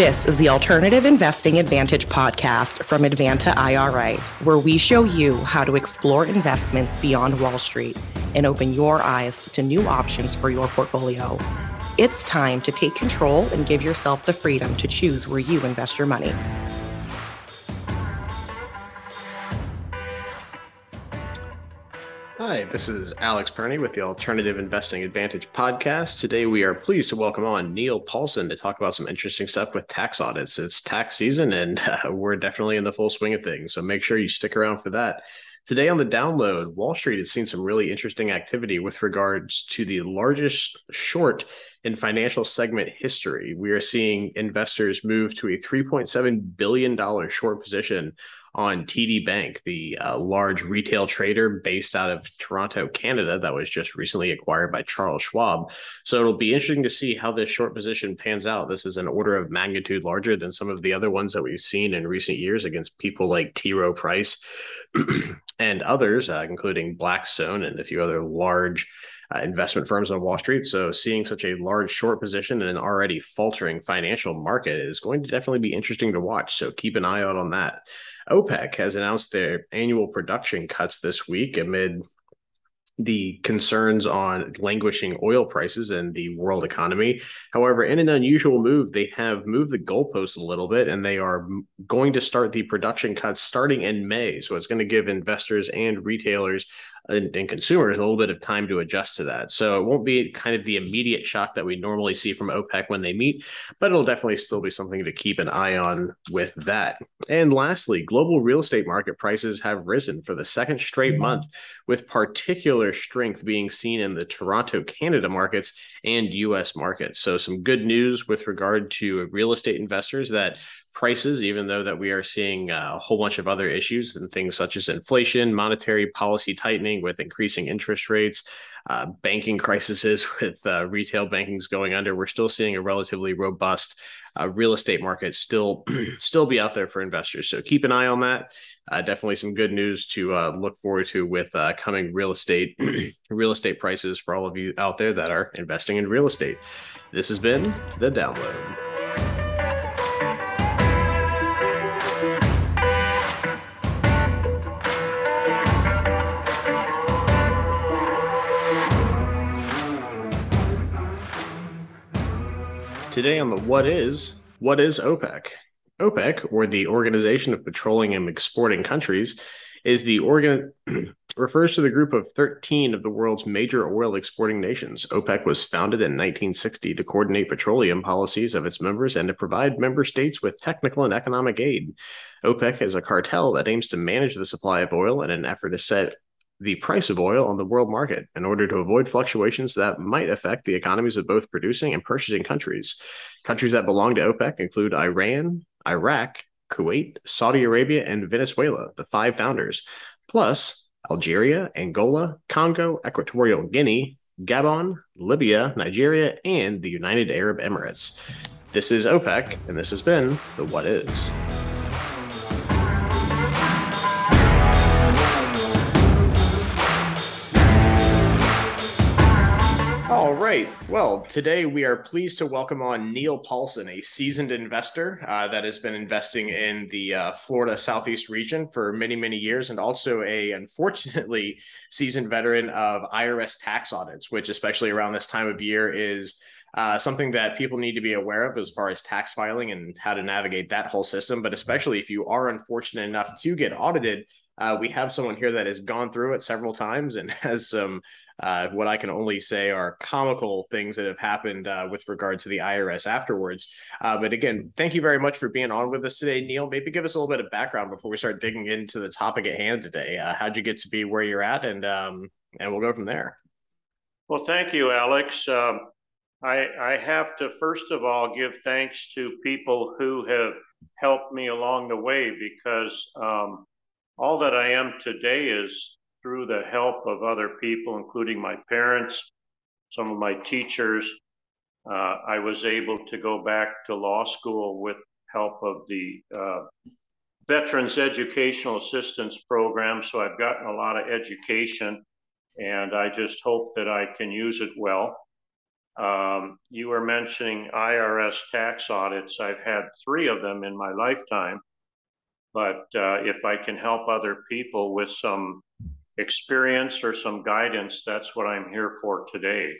This is the Alternative Investing Advantage podcast from Advanta IRA, where we show you how to explore investments beyond Wall Street and open your eyes to new options for your portfolio. It's time to take control and give yourself the freedom to choose where you invest your money. Hi, this is Alex Perny with the Alternative Investing Advantage podcast. Today, we are pleased to welcome on Neil Paulson to talk about some interesting stuff with tax audits. It's tax season, and uh, we're definitely in the full swing of things. So make sure you stick around for that. Today on the download, Wall Street has seen some really interesting activity with regards to the largest short in financial segment history. We are seeing investors move to a $3.7 billion short position on TD Bank, the uh, large retail trader based out of Toronto, Canada, that was just recently acquired by Charles Schwab. So it'll be interesting to see how this short position pans out. This is an order of magnitude larger than some of the other ones that we've seen in recent years against people like T. Rowe Price and others, uh, including Blackstone and a few other large. Uh, investment firms on Wall Street. So, seeing such a large short position in an already faltering financial market is going to definitely be interesting to watch. So, keep an eye out on that. OPEC has announced their annual production cuts this week amid the concerns on languishing oil prices and the world economy. However, in an unusual move, they have moved the goalpost a little bit and they are going to start the production cuts starting in May. So it's going to give investors and retailers and, and, consumers a little bit of time to adjust to that. So it won't be kind of the immediate shock that we normally see from OPEC when they meet, but it'll definitely still be something to keep an eye on with that. And lastly, global real estate market prices have risen for the second straight mm-hmm. month, with particular strength being seen in the Toronto, Canada markets and US markets. So some good news with regard to real estate investors that prices, even though that we are seeing uh, a whole bunch of other issues and things such as inflation, monetary policy tightening with increasing interest rates, uh, banking crises with uh, retail bankings going under. We're still seeing a relatively robust uh, real estate market still still be out there for investors. So keep an eye on that. Uh, definitely some good news to uh, look forward to with coming real estate real estate prices for all of you out there that are investing in real estate. This has been the download. Today on the What Is, what is OPEC? OPEC, or the Organization of Petroleum Exporting Countries, is the organ refers to the group of 13 of the world's major oil exporting nations. OPEC was founded in 1960 to coordinate petroleum policies of its members and to provide member states with technical and economic aid. OPEC is a cartel that aims to manage the supply of oil in an effort to set the price of oil on the world market in order to avoid fluctuations that might affect the economies of both producing and purchasing countries. Countries that belong to OPEC include Iran, Iraq, Kuwait, Saudi Arabia, and Venezuela, the five founders, plus Algeria, Angola, Congo, Equatorial Guinea, Gabon, Libya, Nigeria, and the United Arab Emirates. This is OPEC, and this has been the What Is. All right. Well, today we are pleased to welcome on Neil Paulson, a seasoned investor uh, that has been investing in the uh, Florida Southeast region for many, many years, and also a unfortunately seasoned veteran of IRS tax audits, which, especially around this time of year, is uh, something that people need to be aware of as far as tax filing and how to navigate that whole system. But especially if you are unfortunate enough to get audited, uh, we have someone here that has gone through it several times and has some uh, what I can only say are comical things that have happened uh, with regard to the IRS afterwards. Uh, but again, thank you very much for being on with us today, Neil. Maybe give us a little bit of background before we start digging into the topic at hand today. Uh, how'd you get to be where you're at, and um, and we'll go from there. Well, thank you, Alex. Um, I, I have to first of all give thanks to people who have helped me along the way because um, all that I am today is through the help of other people, including my parents, some of my teachers. Uh, I was able to go back to law school with help of the uh, Veterans Educational Assistance Program. So I've gotten a lot of education, and I just hope that I can use it well. Um, you were mentioning IRS tax audits. I've had three of them in my lifetime. But uh, if I can help other people with some experience or some guidance, that's what I'm here for today.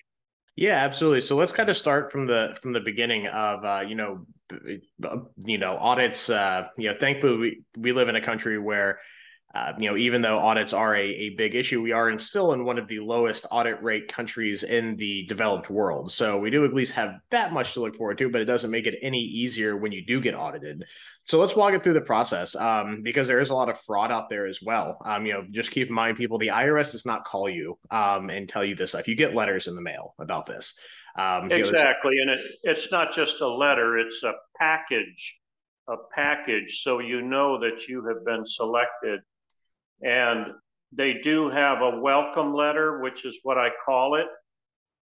Yeah, absolutely. So let's kind of start from the from the beginning of uh, you know you know audits. Uh, you know, thankfully we we live in a country where uh, you know, even though audits are a, a big issue, we are in, still in one of the lowest audit rate countries in the developed world. So we do at least have that much to look forward to, but it doesn't make it any easier when you do get audited. So let's walk it through the process um, because there is a lot of fraud out there as well. Um, you know, just keep in mind, people, the IRS does not call you um, and tell you this stuff. You get letters in the mail about this. Um, exactly, you know, and it, it's not just a letter; it's a package, a package, so you know that you have been selected and they do have a welcome letter, which is what I call it.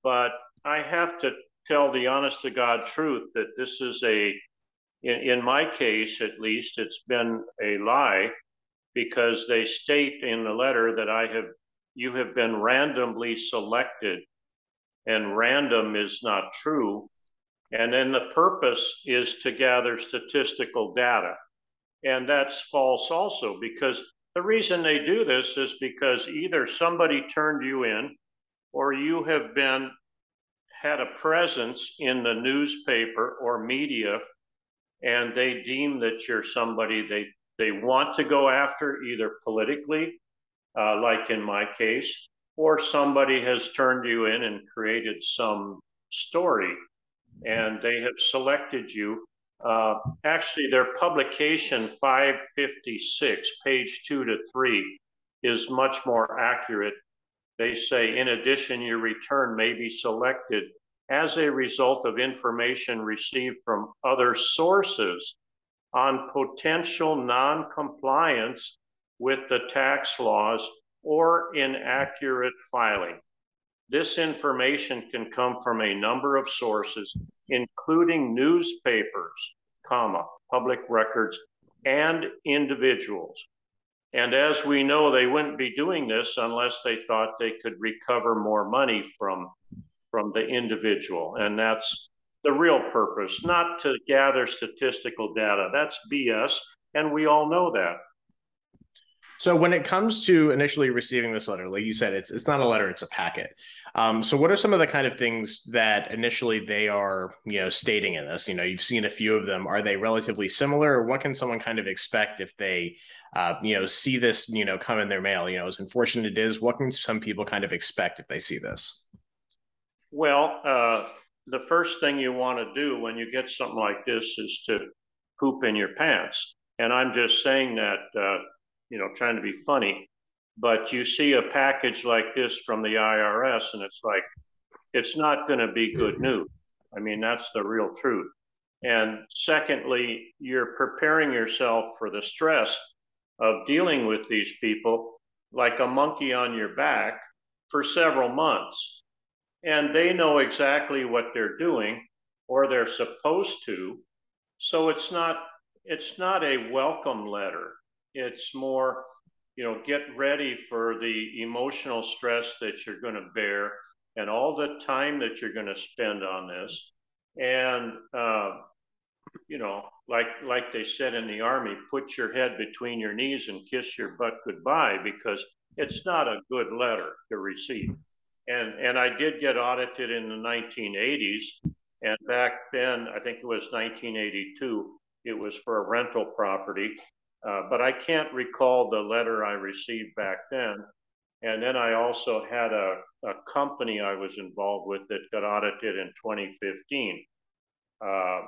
But I have to tell the honest to God truth that this is a, in, in my case at least, it's been a lie because they state in the letter that I have, you have been randomly selected, and random is not true. And then the purpose is to gather statistical data. And that's false also because the reason they do this is because either somebody turned you in or you have been had a presence in the newspaper or media and they deem that you're somebody they they want to go after either politically uh, like in my case or somebody has turned you in and created some story and they have selected you uh, actually, their publication 556, page two to three, is much more accurate. They say, in addition, your return may be selected as a result of information received from other sources on potential non-compliance with the tax laws or inaccurate filing. This information can come from a number of sources, including newspapers, comma, public records, and individuals. And as we know, they wouldn't be doing this unless they thought they could recover more money from, from the individual. And that's the real purpose, not to gather statistical data. That's BS. And we all know that. So when it comes to initially receiving this letter, like you said, it's it's not a letter, it's a packet. Um, so what are some of the kind of things that initially they are, you know, stating in this? You know, you've seen a few of them. Are they relatively similar? Or what can someone kind of expect if they, uh, you know, see this, you know, come in their mail? You know, as unfortunate it is, what can some people kind of expect if they see this? Well, uh, the first thing you want to do when you get something like this is to poop in your pants. And I'm just saying that, uh, you know, trying to be funny. But you see a package like this from the IRS, and it's like, it's not going to be good news. I mean, that's the real truth. And secondly, you're preparing yourself for the stress of dealing with these people like a monkey on your back for several months. And they know exactly what they're doing or they're supposed to. So it's not it's not a welcome letter. It's more you know, get ready for the emotional stress that you're going to bear and all the time that you're going to spend on this. And, uh, you know, like like they said in the army, put your head between your knees and kiss your butt goodbye because it's not a good letter to receive. And and I did get audited in the 1980s, and back then I think it was 1982. It was for a rental property, uh, but I can't recall the letter I received back then. And then I also had a, a company I was involved with that got audited in 2015. Uh,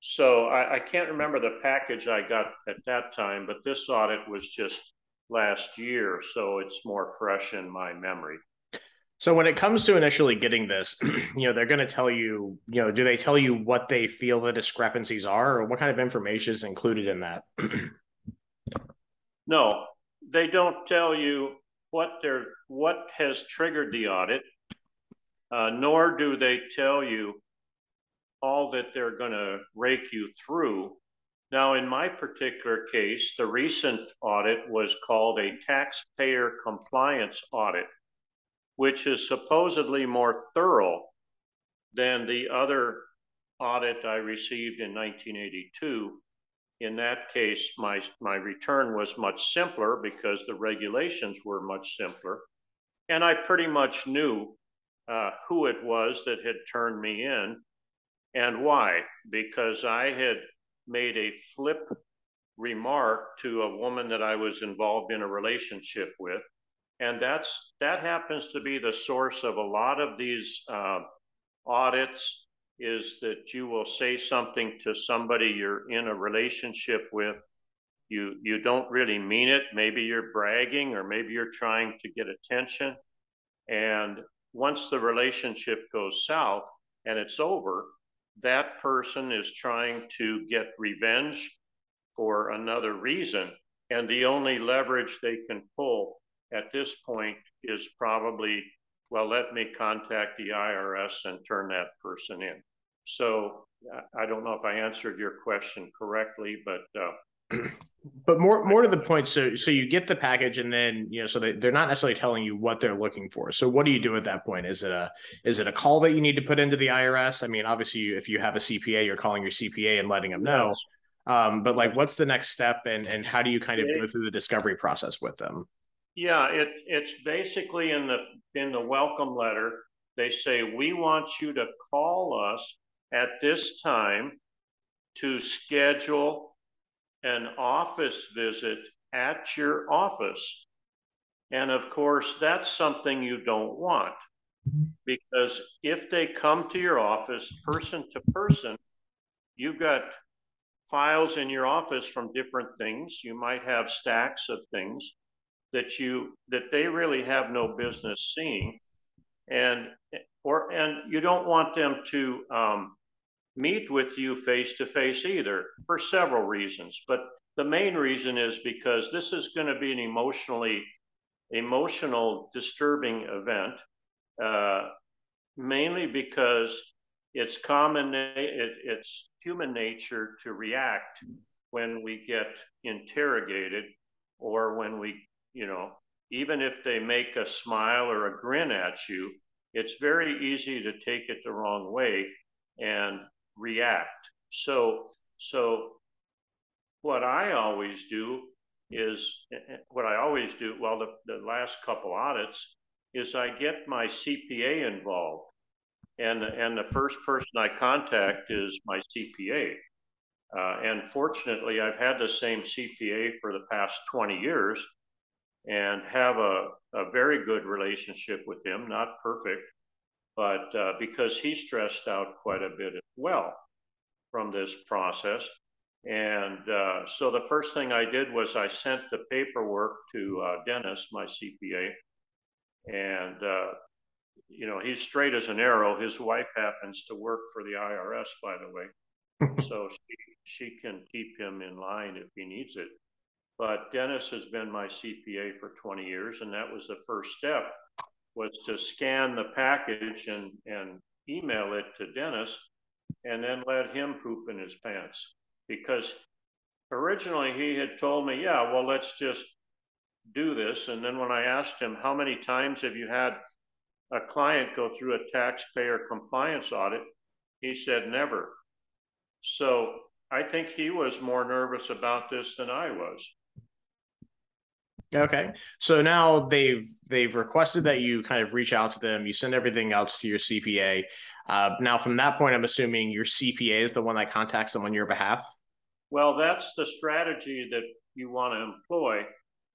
so I, I, can't remember the package I got at that time, but this audit was just last year. So it's more fresh in my memory. So when it comes to initially getting this, you know, they're going to tell you, you know, do they tell you what they feel the discrepancies are or what kind of information is included in that? No, they don't tell you what they're what has triggered the audit, uh, nor do they tell you all that they're going to rake you through. Now, in my particular case, the recent audit was called a taxpayer compliance audit, which is supposedly more thorough. than the other audit I received in 1982. In that case, my, my return was much simpler because the regulations were much simpler. And I pretty much knew uh, who it was that had turned me in and why. Because I had made a flip remark to a woman that I was involved in a relationship with. And that's that happens to be the source of a lot of these uh, audits is that you will say something to somebody you're in a relationship with. You you don't really mean it. Maybe you're bragging or maybe you're trying to get attention. And once the relationship goes south and it's over, that person is trying to get revenge for another reason. And the only leverage they can pull at this point is probably, well, let me contact the IRS and turn that person in. So I don't know if I answered your question correctly, but uh, but more more to the point so so you get the package and then you know so they, they're not necessarily telling you what they're looking for. So what do you do at that point? Is it a is it a call that you need to put into the irs i mean obviously if you have a cpa you're calling your cpa and letting them know. Um, but like what's the next step and and how do you kind of go through the discovery process with them? Yeah it it's basically in the in the welcome letter they say we want you to call us at this time to schedule an office visit at your office. And of course, that's something you don't want because if they come to your office person to person, you've got files in your office from different things. You might have stacks of things that you that they really have no business seeing, and or and you don't want them to um, meet with you face to face either for several reasons. But the main reason is because this is going to be an emotionally emotional disturbing event, uh, mainly because it's common it, it's human nature to react when we get interrogated or when we you know even if they make a smile or a grin at you it's very easy to take it the wrong way and react. So, so what I always do is what I always do. Well, the, the last couple audits is I get my CPA involved, and and the first person I contact is my CPA. Uh, and fortunately, I've had the same CPA for the past 20 years and have a, a very good relationship with him, not perfect, but uh, because he stressed out quite a bit as well from this process. And uh, so the first thing I did was I sent the paperwork to uh, Dennis, my CPA, and uh, you know he's straight as an arrow. His wife happens to work for the IRS, by the way, so she she can keep him in line if he needs it. But Dennis has been my CPA for 20 years, and that was the first step was to scan the package and, and email it to Dennis and then let him poop in his pants. Because originally he had told me, yeah, well, let's just do this. And then when I asked him, how many times have you had a client go through a taxpayer compliance audit? He said, never. So I think he was more nervous about this than I was. Okay. So now they've they've requested that you kind of reach out to them. You send everything else to your CPA. Uh, now, from that point, I'm assuming your CPA is the one that contacts them on your behalf. Well, that's the strategy that you want to employ,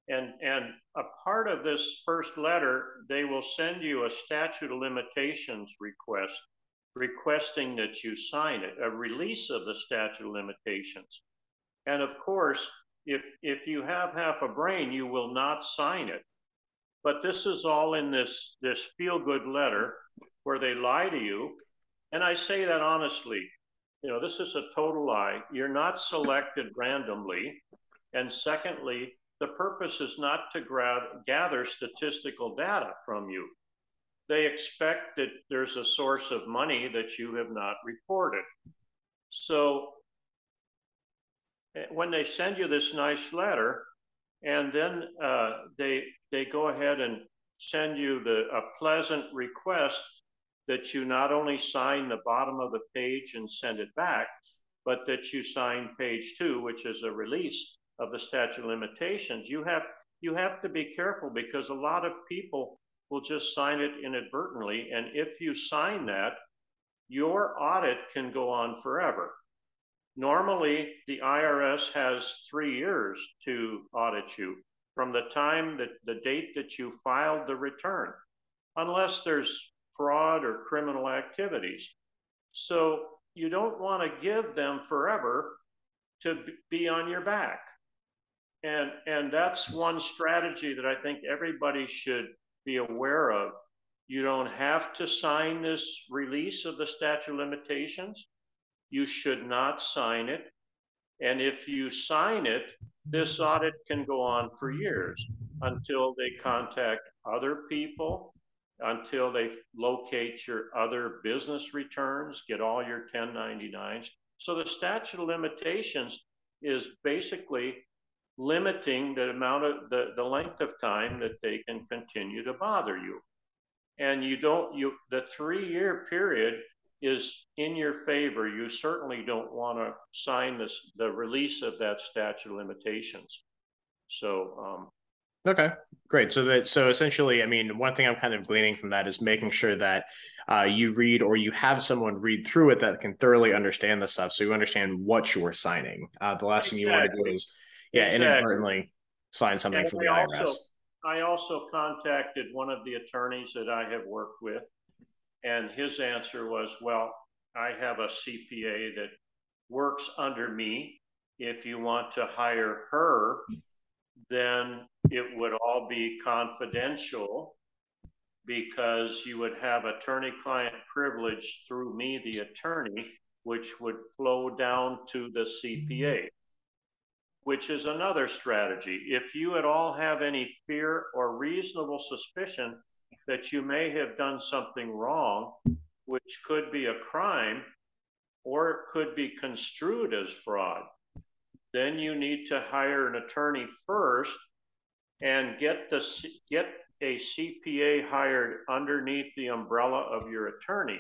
and and a part of this first letter, they will send you a statute of limitations request, requesting that you sign it, a release of the statute of limitations, and of course if if you have half a brain, you will not sign it. But this is all in this this feel good letter where they lie to you, and I say that honestly. You know, this is a total lie. You're not selected randomly, and secondly, the purpose is not to grab, gather statistical data from you. They expect that there's a source of money that you have not reported. So when they send you this nice letter, and then uh, they they go ahead and send you the a pleasant request that you not only sign the bottom of the page and send it back, but that you sign page two, which is a release of the statute of limitations. You have you have to be careful because a lot of people will just sign it inadvertently. And if you sign that, your audit can go on forever. Normally, the IRS has three years to audit you from the time that the date that you filed the return, unless there's fraud or criminal activities. So you don't want to give them forever to be on your back. And, and that's one strategy that I think everybody should be aware of. You don't have to sign this release of the statute of limitations you should not sign it. And if you sign it, this audit can go on for years until they contact other people, until they locate your other business returns, get all your 1099s. So the statute of limitations is basically limiting the amount of the, the length of time that they can continue to bother you. And you don't you the three year period is in your favor, you certainly don't want to sign this the release of that statute of limitations. So um, okay, great. So that so essentially, I mean, one thing I'm kind of gleaning from that is making sure that uh, you read or you have someone read through it that can thoroughly understand the stuff, so you understand what you are signing. Uh, the last exactly. thing you want to do is, yeah, exactly. inadvertently sign something and for the IRS. I also contacted one of the attorneys that I have worked with and his answer was, well, I have a CPA that works under me. If you want to hire her, then it would all be confidential because you would have attorney client privilege through me, the attorney, which would flow down to the CPA, which is another strategy. If you at all have any fear or reasonable suspicion that you may have done something wrong, which could be a crime or it could be construed as fraud. Then you need to hire an attorney first and get the get a CPA hired underneath the umbrella of your attorney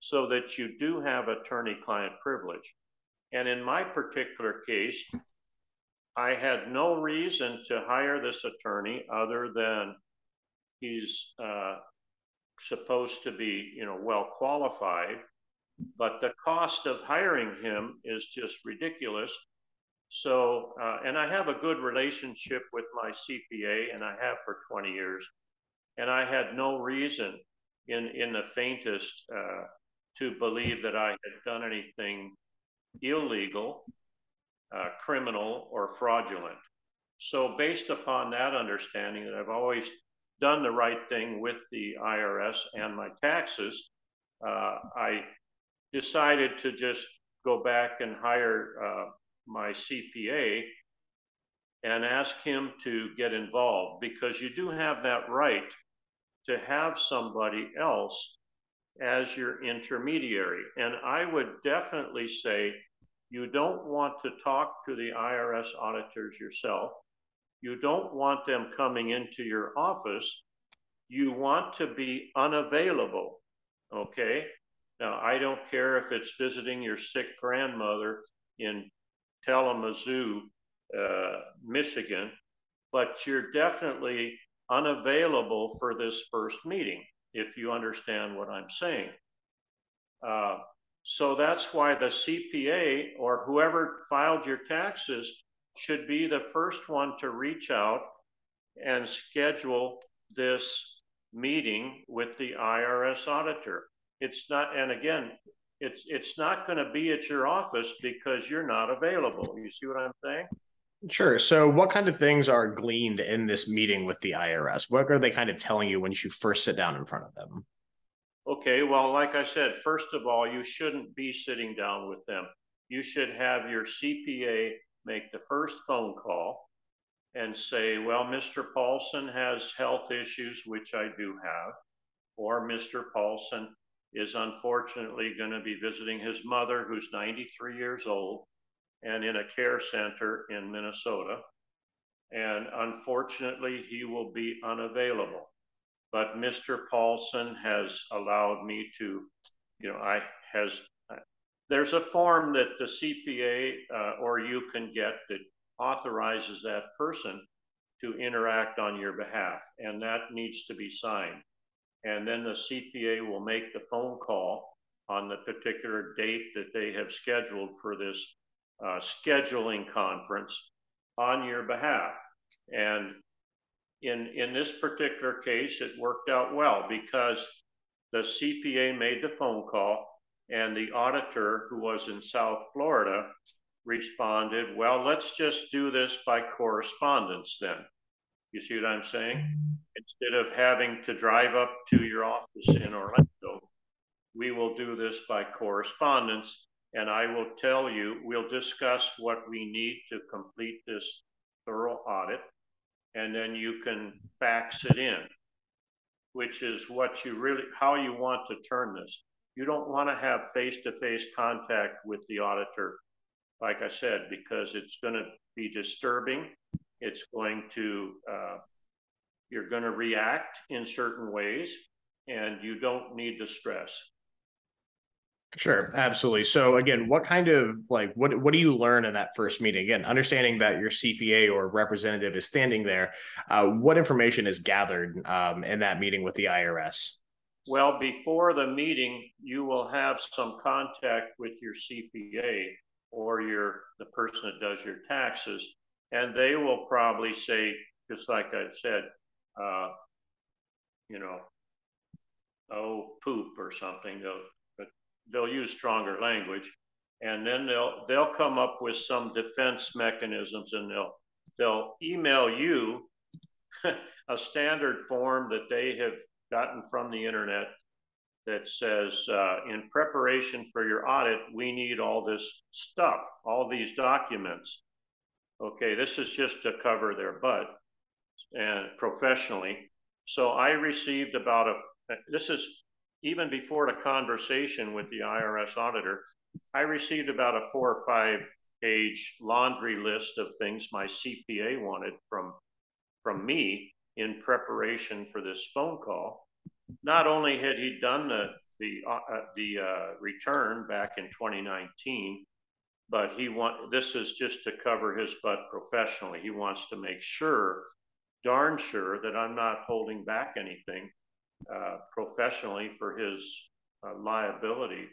so that you do have attorney client privilege. And in my particular case, I had no reason to hire this attorney other than he's uh, supposed to be, you know, well qualified, but the cost of hiring him is just ridiculous. So, uh, and I have a good relationship with my CPA, and I have for 20 years, and I had no reason in in the faintest uh, to believe that I had done anything illegal, uh, criminal, or fraudulent. So, based upon that understanding, that I've always done the right thing with the IRS and my taxes, uh, I decided to just go back and hire uh, my CPA and ask him to get involved because you do have that right to have somebody else as your intermediary. And I would definitely say you don't want to talk to the IRS auditors yourself. You don't want them coming into your office. You want to be unavailable. Okay. Now, I don't care if it's visiting your sick grandmother in Kalamazoo, uh, Michigan, but you're definitely unavailable for this first meeting, if you understand what I'm saying. Uh, so that's why the CPA or whoever filed your taxes should be the first one to reach out and schedule this meeting with the IRS auditor. It's not, and again, it's it's not going to be at your office because you're not available. You see what I'm saying? Sure. So, what kind of things are gleaned in this meeting with the IRS? What are they kind of telling you when you first sit down in front of them? Okay. Well, like I said, first of all, you shouldn't be sitting down with them. You should have your CPA make the first phone call and say, well, Mr. Paulson has health issues, which I do have, or Mr. Paulson is unfortunately going to be visiting his mother, who's 93 years old and in a care center in Minnesota. And unfortunately, he will be unavailable. but Mr. Paulson has allowed me to, you know, I has there's a form that the CPA uh, or you can get that authorizes that person to interact on your behalf, and that needs to be signed. And then the CPA will make the phone call on the particular date that they have scheduled for this uh, scheduling conference on your behalf. And in, in this particular case, it worked out well because the CPA made the phone call and the auditor who was in South Florida responded, well, let's just do this by correspondence then. You see what I'm saying? Mm-hmm. Instead of having to drive up to your office in Orlando, we will do this by correspondence. And I will tell you, we'll discuss what we need to complete this thorough audit. And then you can fax it in, which is what you really, how you want to turn this. You don't want to have face to face contact with the auditor, like I said, because it's going to be disturbing. It's going to, uh, you're going to react in certain ways, and you don't need the stress. Sure, absolutely. So again, what kind of like what what do you learn in that first meeting? Again, understanding that your CPA or representative is standing there, uh, what information is gathered um, in that meeting with the IRS? Well, before the meeting, you will have some contact with your CPA or your the person that does your taxes, and they will probably say, just like I said, uh, you know, oh poop or something. They'll they'll use stronger language, and then they'll they'll come up with some defense mechanisms, and they'll they'll email you a standard form that they have gotten from the internet that says, uh, in preparation for your audit, we need all this stuff, all these documents. Okay, this is just to cover their butt and professionally. So I received about a, this is even before the conversation with the IRS auditor, I received about a four or five page laundry list of things my CPA wanted from, from me in preparation for this phone call. Not only had he done the, the, uh, uh the uh, return back in 2019, but he want this is just to cover his butt professionally. He wants to make sure, darn sure, that I'm not holding back anything uh, professionally for his uh, liability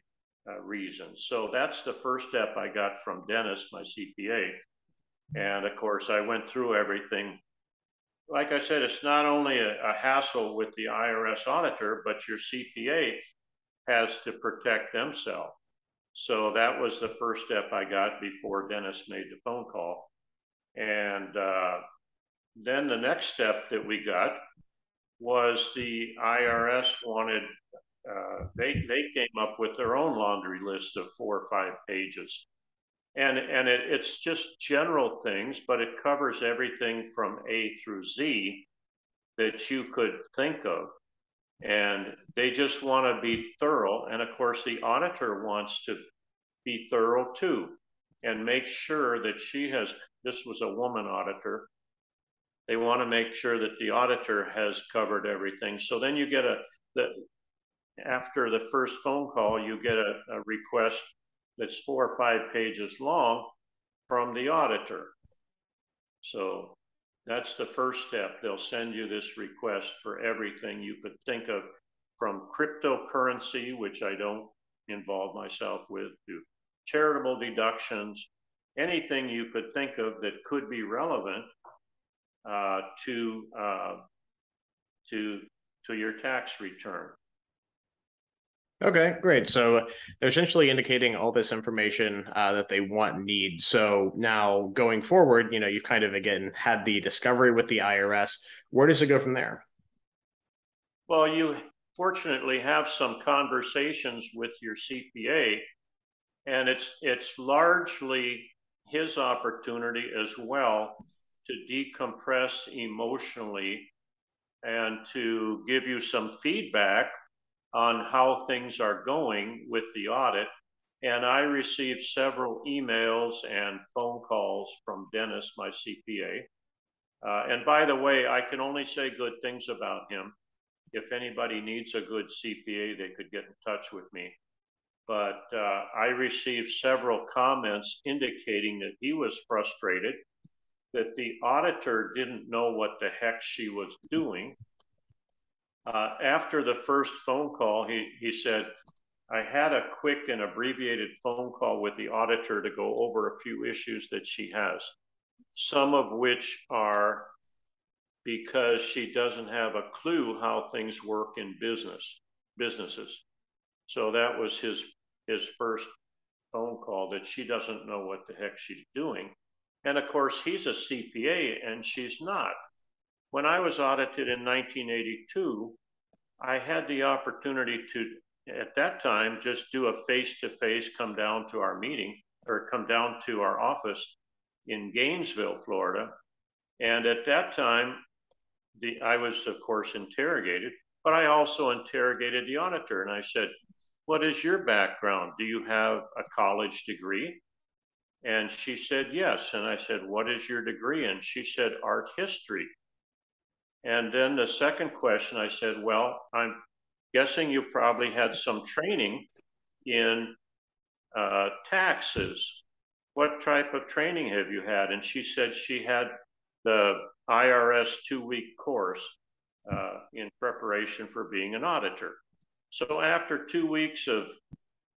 uh, reasons. So that's the first step I got from Dennis, my CPA. And of course, I went through everything. Like I said, it's not only a, a hassle with the IRS auditor, but your CPA has to protect themselves. So that was the first step I got before Dennis made the phone call. And uh, then the next step that we got was the IRS wanted, uh, they, they came up with their own laundry list of four or five pages. And, and it, it's just general things, but it covers everything from A through Z that you could think of. And they just want to be thorough. And of course, the auditor wants to be thorough too and make sure that she has, this was a woman auditor, they want to make sure that the auditor has covered everything. So then you get a, the, after the first phone call, you get a, a request that's four or five pages long from the auditor. So that's the first step. They'll send you this request for everything you could think of from cryptocurrency, which I don't involve myself with, to charitable deductions, anything you could think of that could be relevant uh, to uh, to to your tax return. Okay, great. So they're essentially indicating all this information uh, that they want and need. So now going forward, you know, you've kind of again had the discovery with the IRS. Where does it go from there? Well, you fortunately have some conversations with your CPA, and it's it's largely his opportunity as well to decompress emotionally and to give you some feedback on how things are going with the audit. And I received several emails and phone calls from Dennis, my CPA. Uh, and by the way, I can only say good things about him. if anybody needs a good CPA, they could get in touch with me. But uh, I received several comments indicating that he was frustrated, that the auditor didn't know what the heck she was doing. Uh, after the first phone call, he, he said, I had a quick and abbreviated phone call with the auditor to go over a few issues that she has, some of which are because she doesn't have a clue how things work in business businesses. So that was his his first phone call that she doesn't know what the heck she's doing. And of course, he's a CPA and she's not. When I was audited in 1982, I had the opportunity to, at that time, just do a face to face, come down to our meeting or come down to our office in Gainesville, Florida. And at that time, the I was of course interrogated, but I also interrogated the auditor and I said, "What is your background? Do you have a college degree?" And she said, "Yes." And I said, "What is your degree?" And she said, "Art history." And then the second question, I said, "Well, I'm guessing you probably had some training in uh, taxes. What type of training have you had?" And she said she had the IRS two week course uh, in preparation for being an auditor. So after two weeks of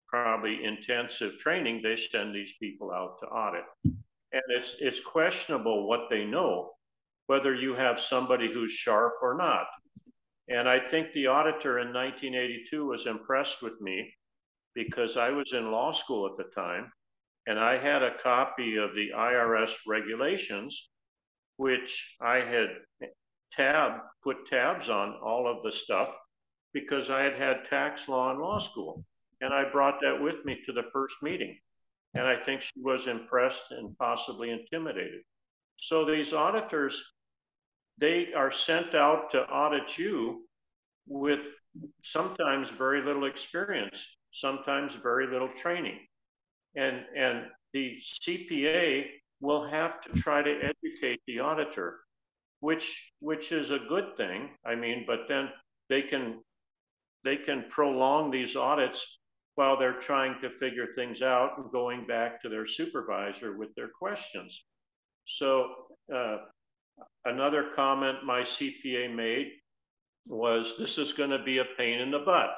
probably intensive training, they send these people out to audit. And it's, it's questionable what they know, whether you have somebody who's sharp or not. And I think the auditor in 1982 was impressed with me because I was in law school at the time and I had a copy of the IRS regulations which I had tab put tabs on all of the stuff because I had had tax law in law school. And I brought that with me to the first meeting. And I think she was impressed and possibly intimidated. So these auditors, they are sent out to audit you with sometimes very little experience, sometimes very little training. And, and the CPA will have to try to educate the auditor, which which is a good thing. I mean, but then they can they can prolong these audits while they're trying to figure things out and going back to their supervisor with their questions. So uh, another comment my CPA made was, "This is going to be a pain in the butt."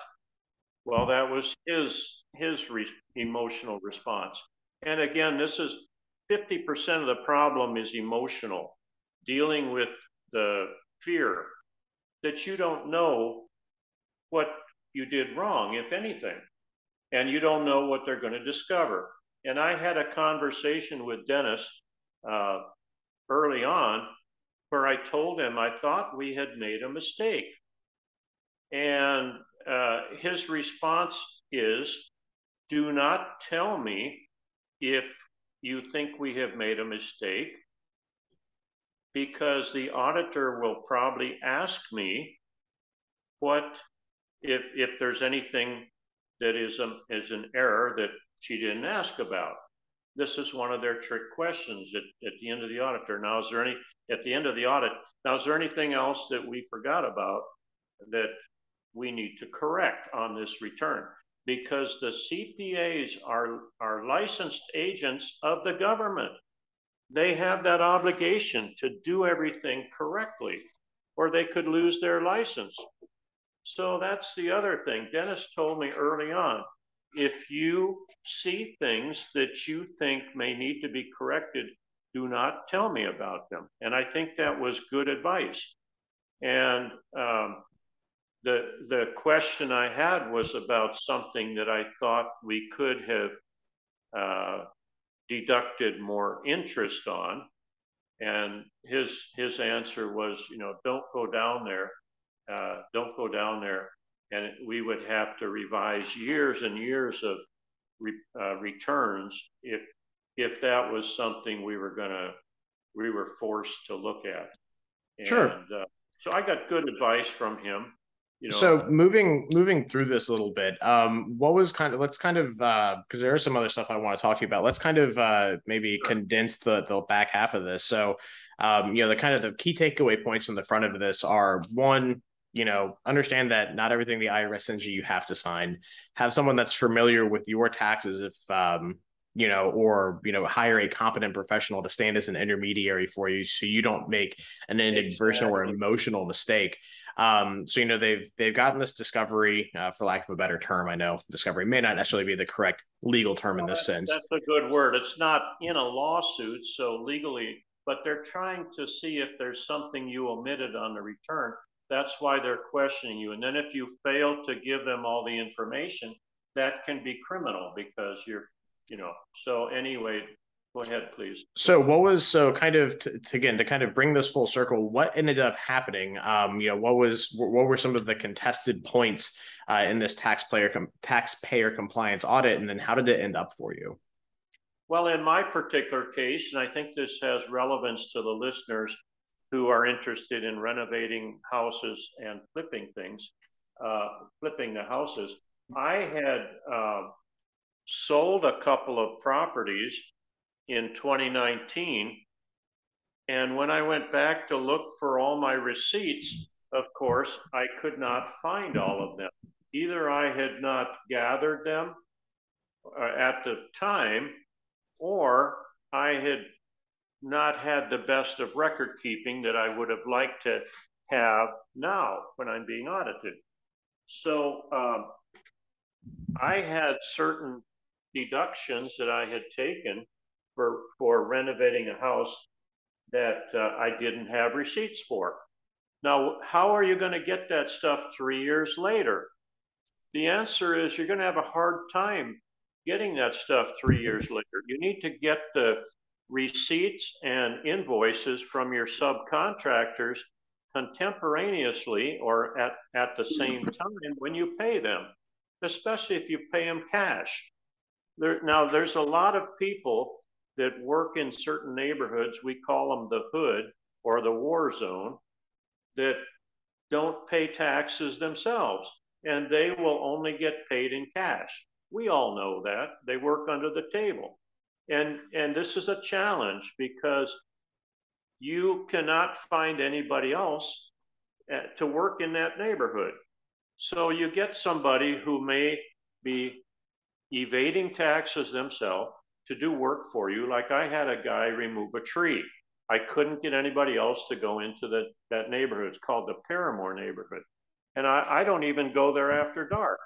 Well, that was his his re emotional response. And again, this is 50% of the problem is emotional, dealing with the fear that you don't know what you did wrong, if anything, and you don't know what they're going to discover. And I had a conversation with Dennis uh, early on where I told him I thought we had made a mistake. And uh, his response is do not tell me if you think we have made a mistake because the auditor will probably ask me what if if there's anything that is a, is an error that she didn't ask about. This is one of their trick questions at, at the end of the auditor. Now, is there any at the end of the audit? Now, is there anything else that we forgot about that we need to correct on this return? because the CPAs are, are licensed agents of the government. They have that obligation to do everything correctly, or they could lose their license. So that's the other thing. Dennis told me early on if you see things that you think may need to be corrected, do not tell me about them. And I think that was good advice. And um, the the question I had was about something that I thought we could have uh, deducted more interest on, and his his answer was, you know, don't go down there, uh, don't go down there, and we would have to revise years and years of re, uh, returns if if that was something we were gonna we were forced to look at. And, sure. Uh, so I got good advice from him you know, so moving moving through this a little bit um what was kind of let's kind of uh because there is some other stuff i want to talk to you about let's kind of uh maybe sure. condense the the back half of this so um you know the kind of the key takeaway points on the front of this are one you know, understand that not everything the IRS sends you, you have to sign. Have someone that's familiar with your taxes if, um, you know, or, you know, hire a competent professional to stand as an intermediary for you so you don't make an inadvertent or emotional mistake. Um, so you know they've they've gotten this discovery, uh, for lack of a better term. I know discovery may not necessarily be the correct legal term well, in this sense. That's a good word. It's not in a lawsuit, so legally, but they're trying to see if there's something you omitted on the return. That's why they're questioning you. And then if you fail to give them all the information, that can be criminal because you're, you know. So anyway, Go ahead, please. So, what was so kind of to, again to kind of bring this full circle? What ended up happening? Um, you know, what was what were some of the contested points uh, in this taxpayer com- taxpayer compliance audit, and then how did it end up for you? Well, in my particular case, and I think this has relevance to the listeners who are interested in renovating houses and flipping things, uh, flipping the houses. I had uh, sold a couple of properties in 2019. And when I went back to look for all my receipts, of course, I could not find all of them. Either I had not gathered them uh, at the time, or I had not had the best of record keeping that I would have liked to have now when I'm being audited. So um, I had certain deductions that I had taken for, for renovating a house that uh, I didn't have receipts for. Now, how are you going to get that stuff three years later? The answer is you're going to have a hard time getting that stuff three years later. You need to get the receipts and invoices from your subcontractors contemporaneously or at, at the same time when you pay them, especially if you pay them cash. There, now, there's a lot of people that work in certain neighborhoods, we call them the hood or the war zone, that don't pay taxes themselves and they will only get paid in cash. We all know that. They work under the table. And, and this is a challenge because you cannot find anybody else eh, to work in that neighborhood. So you get somebody who may be evading taxes themselves to do work for you. Like I had a guy remove a tree. I couldn't get anybody else to go into the, that neighborhood. It's called the Parramore neighborhood. And I, I don't even go there after dark.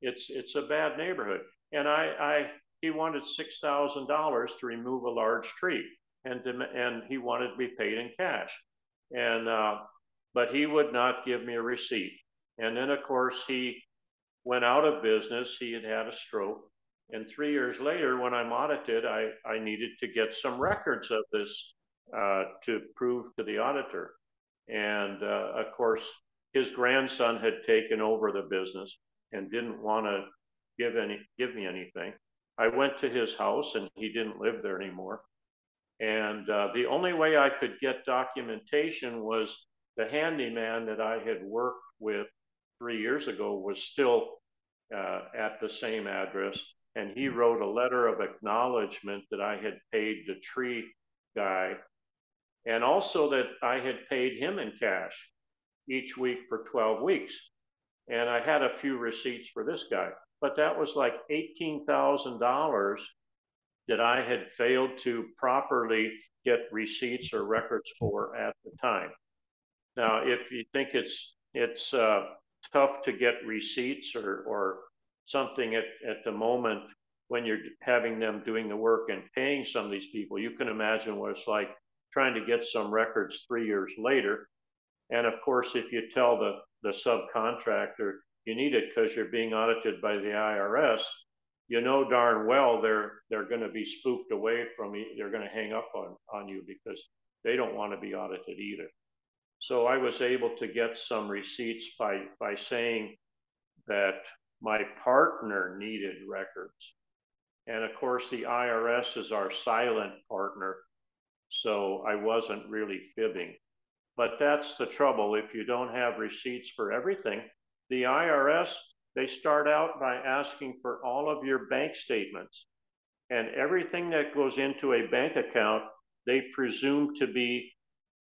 It's, it's a bad neighborhood. And I, I he wanted $6,000 to remove a large tree and, and he wanted to be paid in cash. And, uh, but he would not give me a receipt. And then of course he went out of business. He had had a stroke and three years later, when I'm audited, I, I needed to get some records of this uh, to prove to the auditor. And uh, of course, his grandson had taken over the business and didn't want to give any give me anything. I went to his house and he didn't live there anymore. And uh, the only way I could get documentation was the handyman that I had worked with three years ago was still uh, at the same address and he wrote a letter of acknowledgement that I had paid the tree guy and also that I had paid him in cash each week for 12 weeks. And I had a few receipts for this guy, but that was like $18,000 that I had failed to properly get receipts or records for at the time. Now, if you think it's it's uh, tough to get receipts or, or something at, at the moment when you're having them doing the work and paying some of these people. You can imagine what it's like trying to get some records three years later. And of course, if you tell the, the subcontractor you need it because you're being audited by the IRS, you know darn well they're they're going to be spooked away from you. They're going to hang up on, on you because they don't want to be audited either. So I was able to get some receipts by by saying that my partner needed records. And of course, the IRS is our silent partner. So I wasn't really fibbing. But that's the trouble. If you don't have receipts for everything, the IRS, they start out by asking for all of your bank statements. And everything that goes into a bank account, they presume to be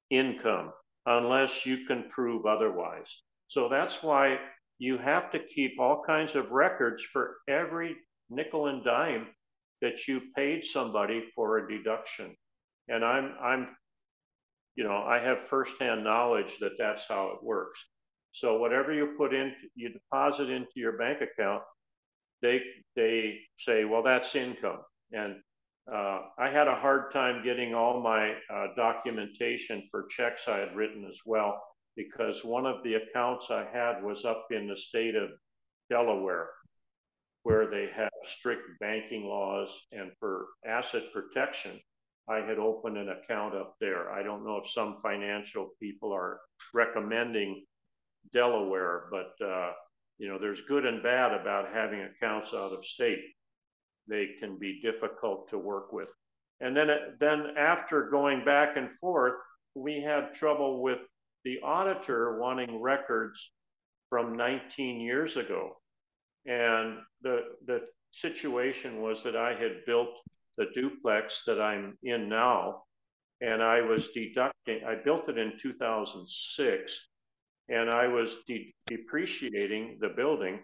income unless you can prove otherwise. So that's why you have to keep all kinds of records for every nickel and dime that you paid somebody for a deduction. And I'm, I'm, you know, I have firsthand knowledge that that's how it works. So whatever you put in, you deposit into your bank account, they they say, well, that's income. And uh, I had a hard time getting all my uh, documentation for checks I had written as well, because one of the accounts I had was up in the state of Delaware, where they have strict banking laws. And for asset protection, I had opened an account up there. I don't know if some financial people are recommending Delaware, but uh, you know, there's good and bad about having accounts out of state. They can be difficult to work with. And then, then after going back and forth, we had trouble with the auditor wanting records from 19 years ago. And the, the situation was that I had built the duplex that I'm in now, and I was deducting, I built it in 2006, and I was de depreciating the building.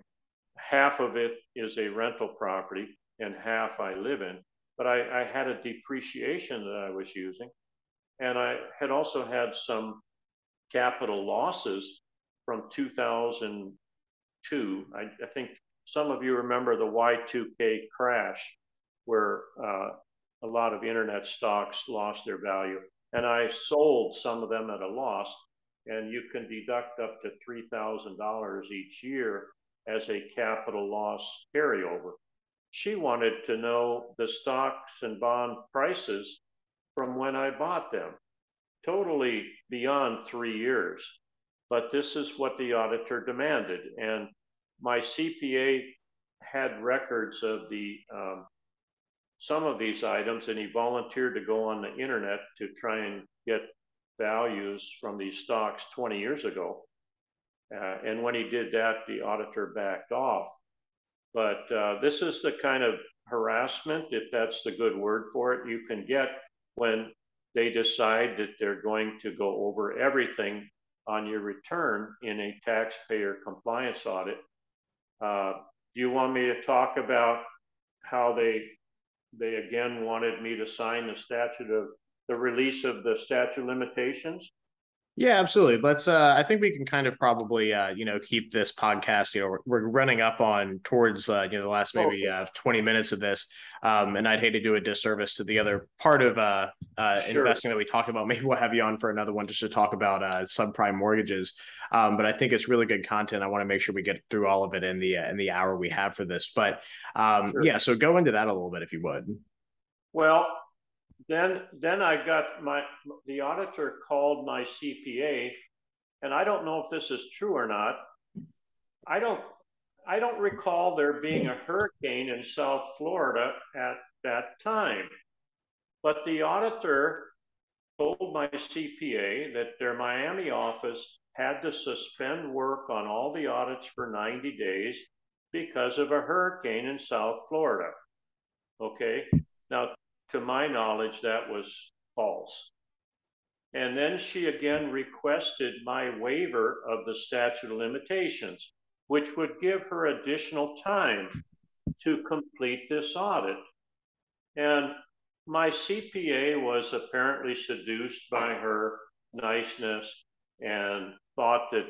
Half of it is a rental property, and half I live in. But I, I had a depreciation that I was using, and I had also had some capital losses from 2002. I, I think some of you remember the Y2K crash, where uh, a lot of internet stocks lost their value. And I sold some of them at a loss and you can deduct up to $3,000 each year as a capital loss carryover. She wanted to know the stocks and bond prices from when I bought them, totally beyond three years. But this is what the auditor demanded. And my CPA had records of the um, some of these items, and he volunteered to go on the internet to try and get values from these stocks 20 years ago. Uh, and when he did that, the auditor backed off. But uh, this is the kind of harassment, if that's the good word for it, you can get when they decide that they're going to go over everything on your return in a taxpayer compliance audit. Uh, do you want me to talk about how they they again wanted me to sign the statute of the release of the statute limitations? Yeah, absolutely. Let's. Uh, I think we can kind of probably, uh, you know, keep this podcast. You know, we're, we're running up on towards, uh, you know, the last maybe uh, twenty minutes of this, um, and I'd hate to do a disservice to the other part of uh, uh, sure. investing that we talked about. Maybe we'll have you on for another one just to talk about uh, subprime mortgages. Um, but I think it's really good content. I want to make sure we get through all of it in the uh, in the hour we have for this. But um, sure. yeah, so go into that a little bit if you would. Well, then then I got my the auditor called my CPA, and I don't know if this is true or not. I don't I don't recall there being a hurricane in South Florida at that time. But the auditor told my CPA that their Miami office had to suspend work on all the audits for 90 days because of a hurricane in South Florida. Okay. My knowledge, that was false. And then she again requested my waiver of the statute of limitations, which would give her additional time to complete this audit. And my CPA was apparently seduced by her niceness and thought that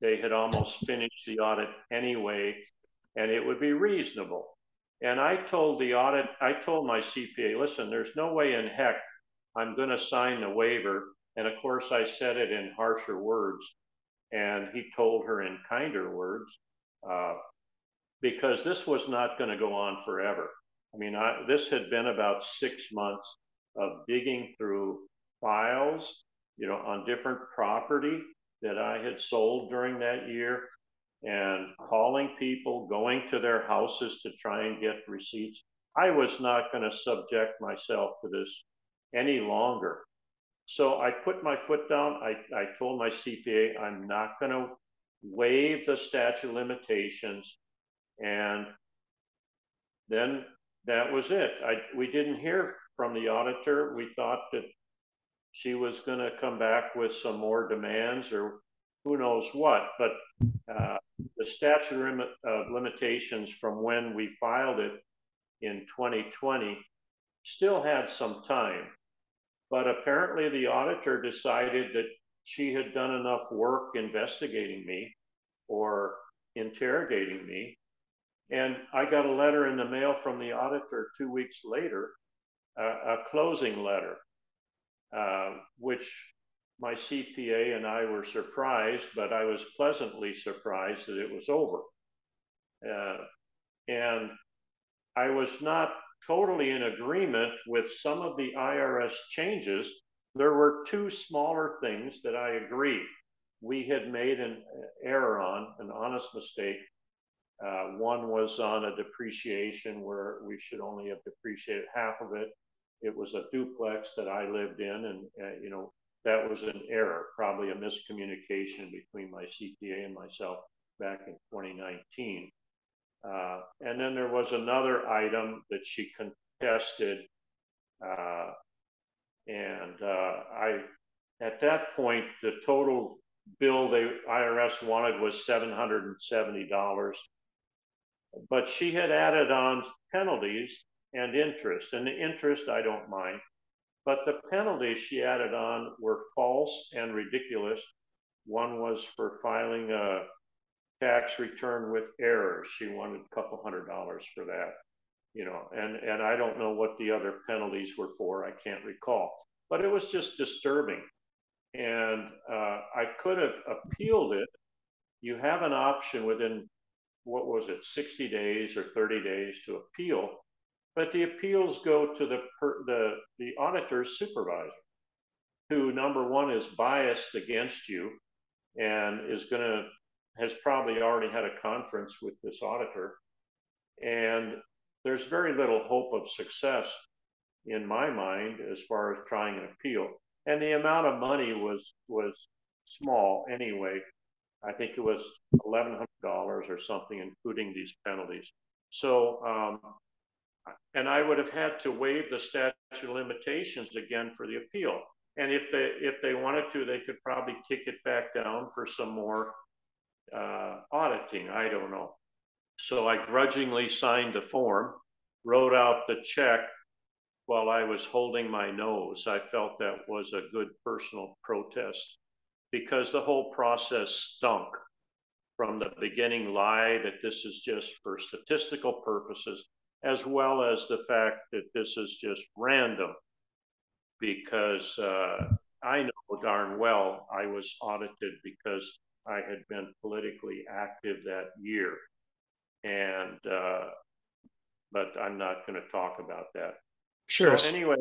they had almost finished the audit anyway, and it would be reasonable. And I told the audit, I told my CPA, listen, there's no way in heck I'm going to sign the waiver. And of course, I said it in harsher words. And he told her in kinder words, uh, because this was not going to go on forever. I mean, I, this had been about six months of digging through files, you know, on different property that I had sold during that year and calling people, going to their houses to try and get receipts. I was not going to subject myself to this any longer. So I put my foot down. I, I told my CPA, I'm not going to waive the statute limitations. And then that was it. I, we didn't hear from the auditor. We thought that she was going to come back with some more demands or who knows what. But uh, the statute of limitations from when we filed it in 2020 still had some time. But apparently, the auditor decided that she had done enough work investigating me or interrogating me. And I got a letter in the mail from the auditor two weeks later, uh, a closing letter, uh, which my CPA and I were surprised, but I was pleasantly surprised that it was over. Uh, and I was not totally in agreement with some of the IRS changes. There were two smaller things that I agreed. We had made an error on, an honest mistake. Uh, one was on a depreciation where we should only have depreciated half of it. It was a duplex that I lived in, and uh, you know that was an error, probably a miscommunication between my CPA and myself back in 2019. Uh, and then there was another item that she contested. Uh, and uh, I, at that point, the total bill the IRS wanted was $770. But she had added on penalties and interest. And the interest, I don't mind. But the penalties she added on were false and ridiculous. One was for filing a tax return with errors. She wanted a couple hundred dollars for that, you know, and, and I don't know what the other penalties were for. I can't recall, but it was just disturbing. And uh, I could have appealed it. You have an option within, what was it, 60 days or 30 days to appeal but the appeals go to the, the, the auditor's supervisor, who number one is biased against you and is going to, has probably already had a conference with this auditor. And there's very little hope of success in my mind as far as trying an appeal. And the amount of money was was small anyway. I think it was eleven hundred dollars or something, including these penalties. So um, and I would have had to waive the statute of limitations again for the appeal. And if they if they wanted to, they could probably kick it back down for some more uh, auditing. I don't know. So I grudgingly signed the form, wrote out the check while I was holding my nose. I felt that was a good personal protest because the whole process stunk from the beginning lie that this is just for statistical purposes as well as the fact that this is just random because uh, I know darn well I was audited because I had been politically active that year. And, uh, but I'm not going to talk about that. Sure. So, anyway,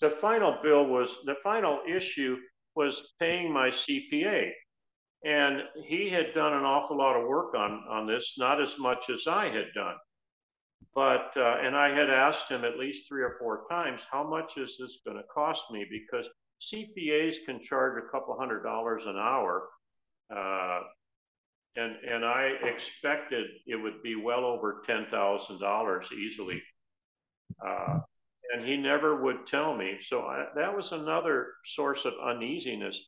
the final bill was the final issue was paying my CPA. And he had done an awful lot of work on, on this, not as much as I had done. But, uh, and I had asked him at least three or four times, how much is this going to cost me? Because CPAs can charge a couple hundred dollars an hour. Uh, and, and I expected it would be well over $10,000 easily. Uh, and he never would tell me. So I, that was another source of uneasiness.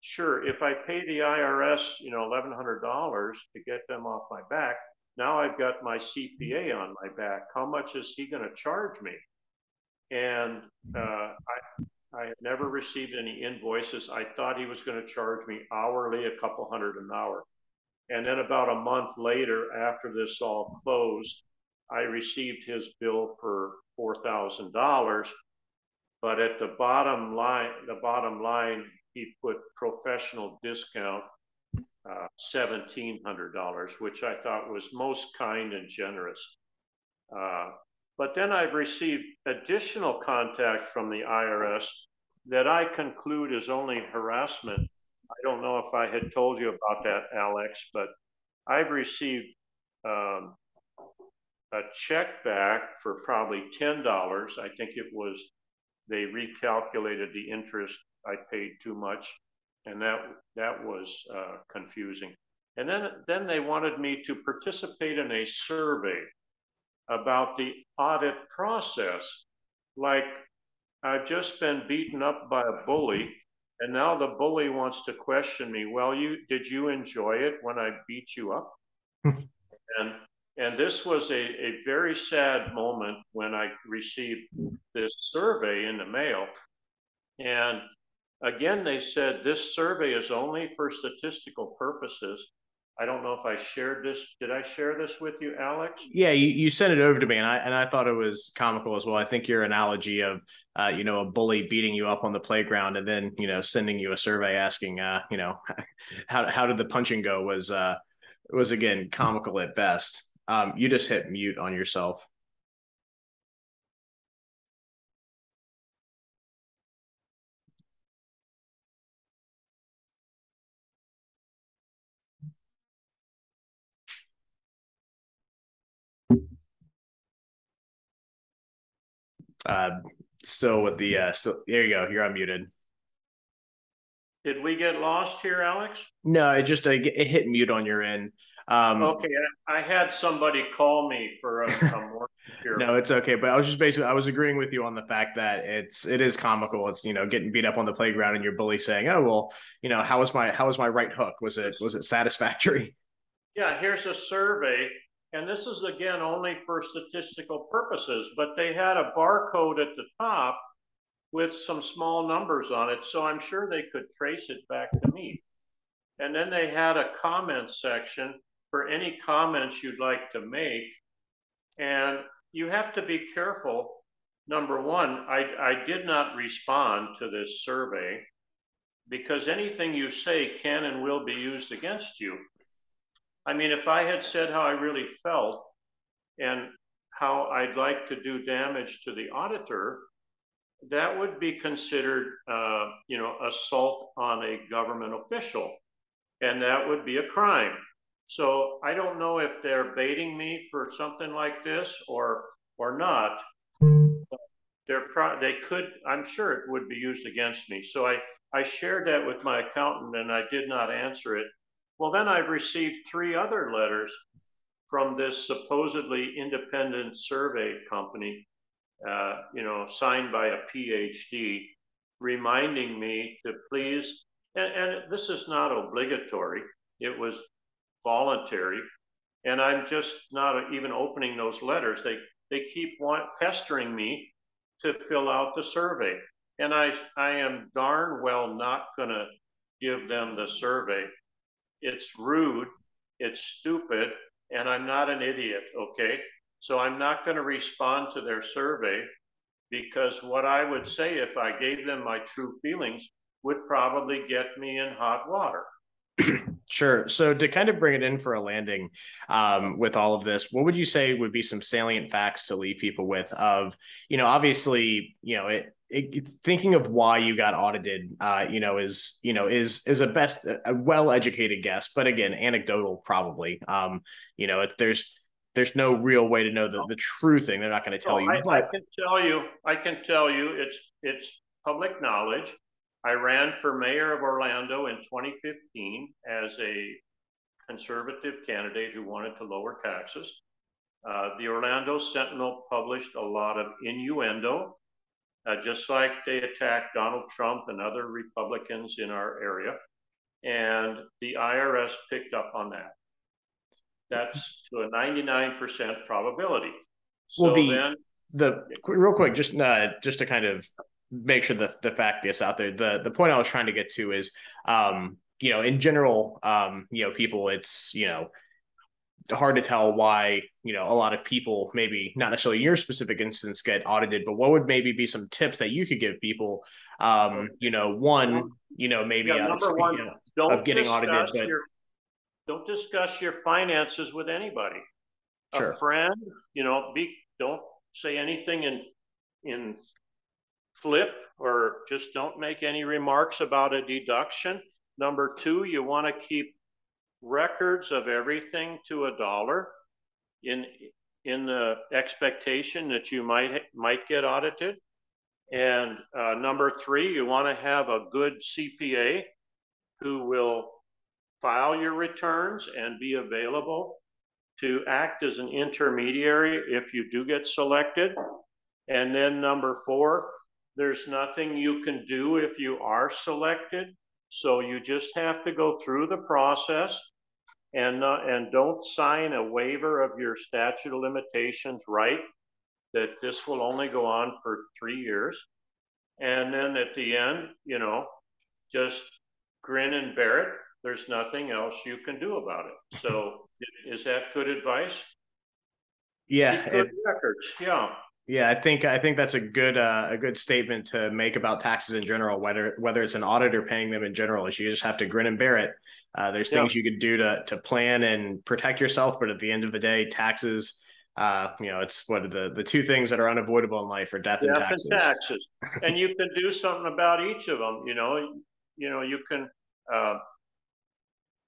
Sure, if I pay the IRS, you know, $1,100 to get them off my back, now I've got my CPA on my back. How much is he going to charge me? And uh, I, I had never received any invoices. I thought he was going to charge me hourly, a couple hundred an hour. And then about a month later, after this all closed, I received his bill for $4,000. But at the bottom line, the bottom line, he put professional discount uh, $1,700, which I thought was most kind and generous. Uh, but then I've received additional contact from the IRS that I conclude is only harassment. I don't know if I had told you about that, Alex, but I've received um, a check back for probably $10. I think it was, they recalculated the interest. I paid too much and that that was uh, confusing. And then then they wanted me to participate in a survey about the audit process, like I've just been beaten up by a bully, And now the bully wants to question me. Well, you did you enjoy it when I beat you up? and and this was a, a very sad moment when I received this survey in the mail. And again, they said this survey is only for statistical purposes. I don't know if I shared this. Did I share this with you, Alex? Yeah, you, you sent it over to me, and I and I thought it was comical as well. I think your analogy of, uh, you know, a bully beating you up on the playground and then you know sending you a survey asking, uh, you know, how how did the punching go was uh was again comical at best. Um, you just hit mute on yourself. Uh, still with the uh, still there you go. You're unmuted. Did we get lost here, Alex? No, it just uh, it hit mute on your end. Um, okay, I had somebody call me for a, a here. no, it's okay. But I was just basically I was agreeing with you on the fact that it's it is comical. It's you know getting beat up on the playground and your bully saying, "Oh well, you know how was my how was my right hook? Was it was it satisfactory?" Yeah, here's a survey and this is again only for statistical purposes, but they had a barcode at the top with some small numbers on it. So I'm sure they could trace it back to me. And then they had a comment section for any comments you'd like to make. And you have to be careful. Number one, I, I did not respond to this survey because anything you say can and will be used against you. I mean, if I had said how I really felt and how I'd like to do damage to the auditor, that would be considered, uh, you know, assault on a government official, and that would be a crime. So I don't know if they're baiting me for something like this or or not. They're pro- they could. I'm sure it would be used against me. So I I shared that with my accountant, and I did not answer it well, then I've received three other letters from this supposedly independent survey company, uh, you know, signed by a PhD, reminding me to please, and, and this is not obligatory, it was voluntary. And I'm just not even opening those letters. They, they keep want, pestering me to fill out the survey. And I, I am darn well not going to give them the survey it's rude, it's stupid, and I'm not an idiot, okay? So I'm not going to respond to their survey because what I would say if I gave them my true feelings would probably get me in hot water. Sure. So to kind of bring it in for a landing um, with all of this, what would you say would be some salient facts to leave people with? Of you know, obviously, you know, it, it, thinking of why you got audited, uh, you know, is you know is is a best a well educated guess, but again, anecdotal probably. Um, you know, it, there's there's no real way to know the, the true thing. They're not going to tell you. I, I can tell you. I can tell you. It's it's public knowledge I ran for mayor of Orlando in 2015 as a conservative candidate who wanted to lower taxes. Uh, the Orlando Sentinel published a lot of innuendo, uh, just like they attacked Donald Trump and other Republicans in our area. And the IRS picked up on that. That's to a 99% probability. So well, the, then, the real quick, just uh, just to kind of make sure that the fact is out there. The the point I was trying to get to is, um, you know, in general, um, you know, people, it's you know, hard to tell why you know a lot of people maybe not necessarily your specific instance get audited, but what would maybe be some tips that you could give people? Um, you know, one, you know, maybe yeah, number one, you know, don't of getting audited, but your, don't discuss your finances with anybody. Sure. A friend, you know, be don't say anything in in flip or just don't make any remarks about a deduction. Number two, you want to keep records of everything to a dollar in in the expectation that you might might get audited. And uh, number three, you want to have a good CPA who will file your returns and be available to act as an intermediary if you do get selected. And then number four, there's nothing you can do if you are selected. So you just have to go through the process and uh, and don't sign a waiver of your statute of limitations right that this will only go on for three years. And then at the end you know just grin and bear it. There's nothing else you can do about it. So is that good advice? Yeah good it, records yeah yeah, I think I think that's a good uh, a good statement to make about taxes in general. Whether whether it's an auditor paying them in general, is you just have to grin and bear it. Uh, there's things you could do to to plan and protect yourself, but at the end of the day, taxes. Uh, you know, it's what the the two things that are unavoidable in life are death, death and taxes. And taxes, and you can do something about each of them. You know, you know, you can. Uh,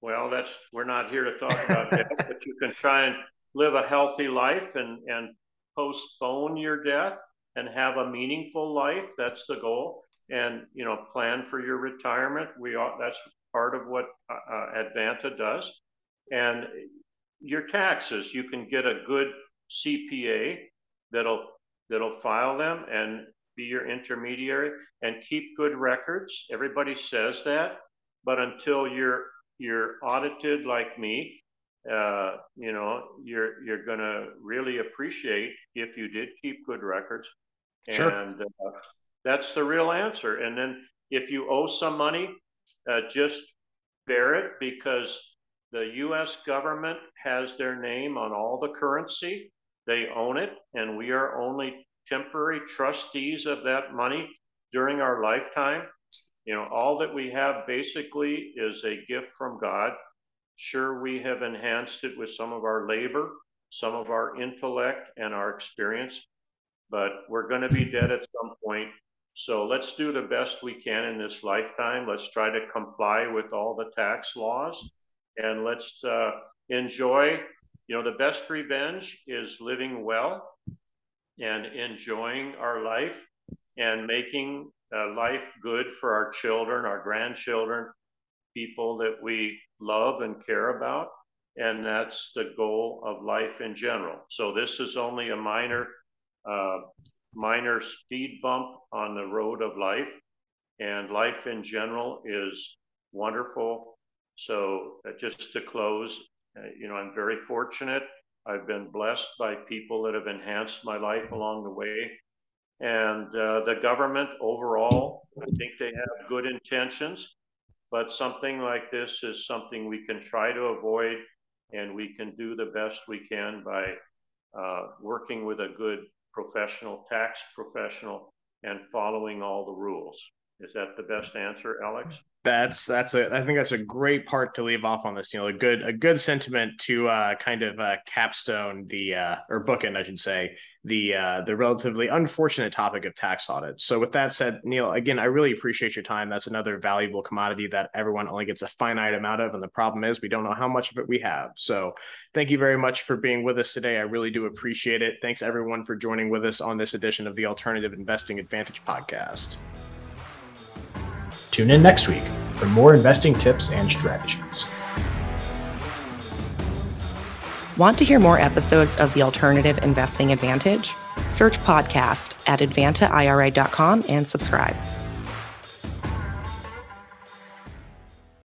well, that's we're not here to talk about that, but you can try and live a healthy life and and postpone your death and have a meaningful life. That's the goal. And, you know, plan for your retirement. We all, that's part of what uh, uh Advanta does. And your taxes, you can get a good CPA that'll that'll file them and be your intermediary and keep good records. Everybody says that, but until you're you're audited like me, uh, you know, you're you're going to really appreciate if you did keep good records, sure. and uh, that's the real answer. And then if you owe some money, uh, just bear it because the U.S. government has their name on all the currency. They own it, and we are only temporary trustees of that money during our lifetime. You know, all that we have basically is a gift from God Sure, we have enhanced it with some of our labor, some of our intellect, and our experience, but we're going to be dead at some point. So let's do the best we can in this lifetime. Let's try to comply with all the tax laws and let's uh, enjoy. You know, the best revenge is living well and enjoying our life and making uh, life good for our children, our grandchildren, people that we love and care about. And that's the goal of life in general. So this is only a minor, uh, minor speed bump on the road of life. And life in general is wonderful. So uh, just to close, uh, you know, I'm very fortunate. I've been blessed by people that have enhanced my life along the way. And uh, the government overall, I think they have good intentions but something like this is something we can try to avoid, and we can do the best we can by uh, working with a good professional, tax professional, and following all the rules. Is that the best answer, Alex? That's that's a I think that's a great part to leave off on this. You know, a good a good sentiment to uh, kind of uh, capstone the uh, or bookend, I should say, the uh, the relatively unfortunate topic of tax audits. So, with that said, Neil, again, I really appreciate your time. That's another valuable commodity that everyone only gets a finite amount of, and the problem is we don't know how much of it we have. So, thank you very much for being with us today. I really do appreciate it. Thanks everyone for joining with us on this edition of the Alternative Investing Advantage podcast. Tune in next week for more investing tips and strategies. Want to hear more episodes of the Alternative Investing Advantage? Search podcast at advantaira.com and subscribe.